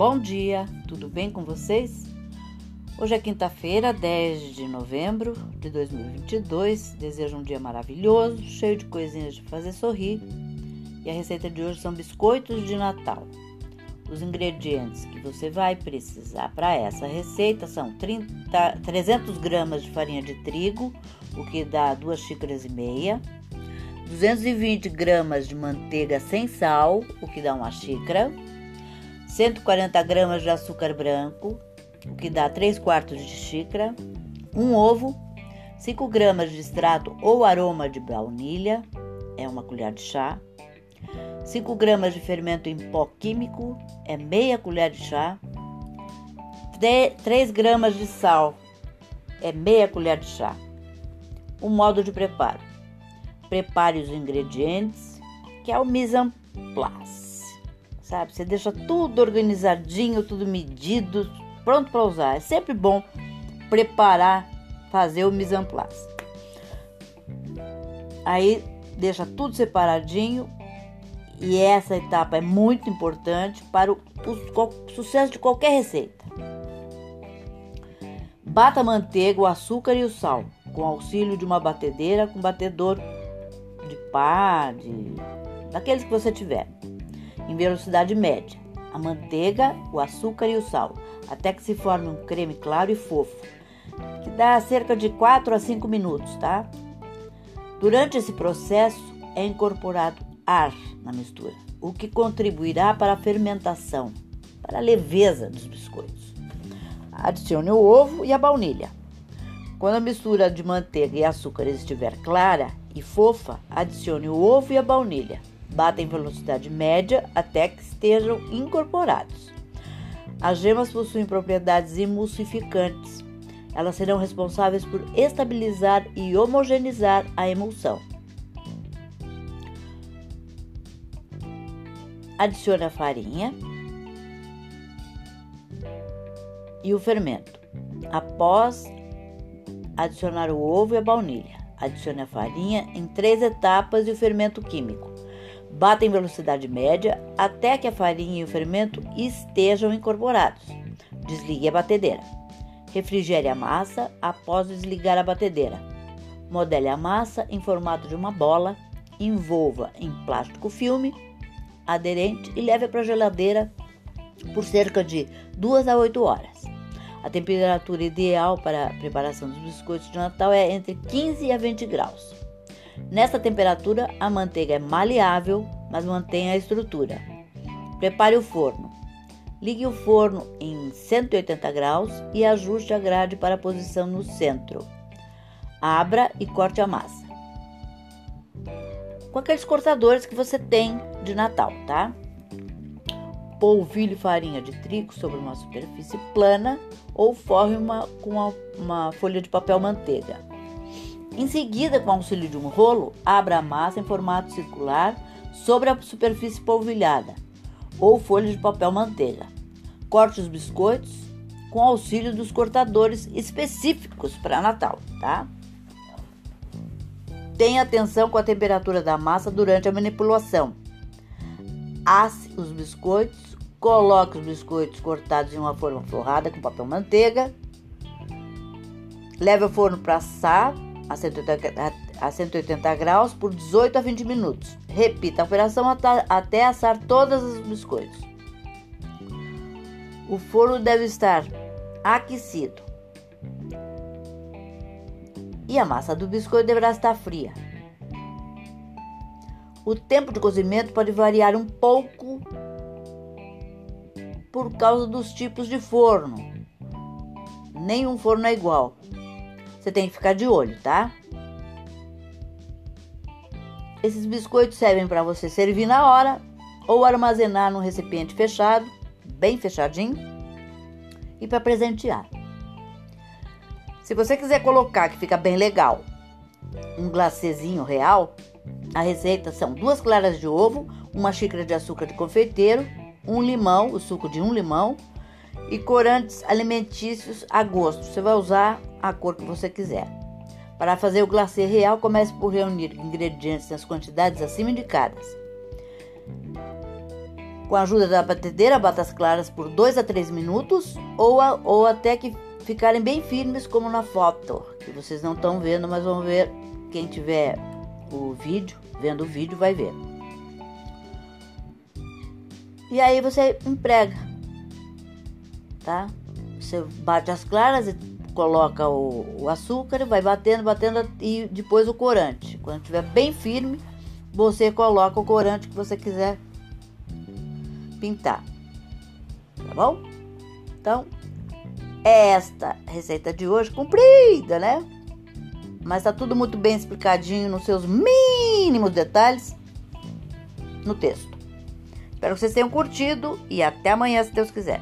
Bom dia, tudo bem com vocês? Hoje é quinta-feira, 10 de novembro de 2022. Desejo um dia maravilhoso, cheio de coisinhas de fazer sorrir. E a receita de hoje são biscoitos de Natal. Os ingredientes que você vai precisar para essa receita são 30, 300 gramas de farinha de trigo, o que dá 2 xícaras e meia, 220 gramas de manteiga sem sal, o que dá uma xícara, 140 gramas de açúcar branco, o que dá 3 quartos de xícara, um ovo, 5 gramas de extrato ou aroma de baunilha, é uma colher de chá, 5 gramas de fermento em pó químico, é meia colher de chá, 3 gramas de sal, é meia colher de chá. O modo de preparo: prepare os ingredientes, que é o mise en place, sabe? Você deixa tudo organizadinho, tudo medido, pronto para usar. É sempre bom preparar, fazer o mise en place. Aí deixa tudo separadinho e essa etapa é muito importante para o, sucesso de qualquer receita. Bata a manteiga, o açúcar e o sal com auxílio de uma batedeira com batedor de pá, de daqueles que você tiver, em velocidade média. A manteiga, o açúcar e o sal até que se forme um creme claro e fofo, que dá cerca de 4 a 5 minutos, tá? Durante esse processo é incorporado ar na mistura, o que contribuirá para a fermentação, para a leveza dos biscoitos. Adicione o ovo e a baunilha. Quando a mistura de manteiga e açúcar estiver clara e fofa, adicione o ovo e a baunilha. Bata em velocidade média até que estejam incorporados. As gemas possuem propriedades emulsificantes. Elas serão responsáveis por estabilizar e homogeneizar a emulsão. Adicione a farinha e o fermento. Após adicionar o ovo e a baunilha, adicione a farinha em três etapas e o fermento químico. Bata em velocidade média até que a farinha e o fermento estejam incorporados. Desligue a batedeira. Refrigere a massa após desligar a batedeira. Modele a massa em formato de uma bola, envolva em plástico filme aderente e leve para a geladeira por cerca de 2 a 8 horas. A temperatura ideal para a preparação dos biscoitos de Natal é entre 15 a 20 graus. Nessa temperatura, a manteiga é maleável, mas mantém a estrutura. Prepare o forno. Ligue o forno em 180 graus e ajuste a grade para a posição no centro. Abra e corte a massa. Com aqueles cortadores que você tem de Natal, tá? Polvilhe farinha de trigo sobre uma superfície plana ou forre uma, com uma, uma folha de papel manteiga. Em seguida, com auxílio de um rolo, abra a massa em formato circular sobre a superfície polvilhada ou folha de papel manteiga. Corte os biscoitos com auxílio dos cortadores específicos para Natal, tá? Tenha atenção com a temperatura da massa durante a manipulação. Asse os biscoitos, coloque os biscoitos cortados em uma forma forrada com papel manteiga. Leve ao forno para assar a 180, a 180 graus por 18 a 20 minutos. Repita a operação até, assar todos os biscoitos. O forno deve estar aquecido. E a massa do biscoito deverá estar fria. O tempo de cozimento pode variar um pouco por causa dos tipos de forno. Nenhum forno é igual. Você tem que ficar de olho, tá? Esses biscoitos servem para você servir na hora ou armazenar num recipiente fechado, bem fechadinho, e para presentear. Se você quiser colocar que fica bem legal, um glacezinho real, a receita são duas claras de ovo, uma xícara de açúcar de confeiteiro, um limão, o suco de um limão, e corantes alimentícios a gosto. Você vai usar a cor que você quiser. Para fazer o glacê real, comece por reunir ingredientes nas quantidades acima indicadas. Com a ajuda da batedeira, bata as claras por 2 a 3 minutos ou, a, ou até que ficarem bem firmes, como na foto, que vocês não estão vendo, mas vão ver. Quem tiver o vídeo, vendo o vídeo, vai ver. E aí você emprega, tá? Você bate as claras e coloca o, o açúcar, vai batendo, batendo e depois o corante. Quando estiver bem firme, você coloca o corante que você quiser pintar. Tá bom? Então, esta receita de hoje, comprida, né? Mas tá tudo muito bem explicadinho nos seus mínimos detalhes no texto. Espero que vocês tenham curtido e até amanhã, se Deus quiser.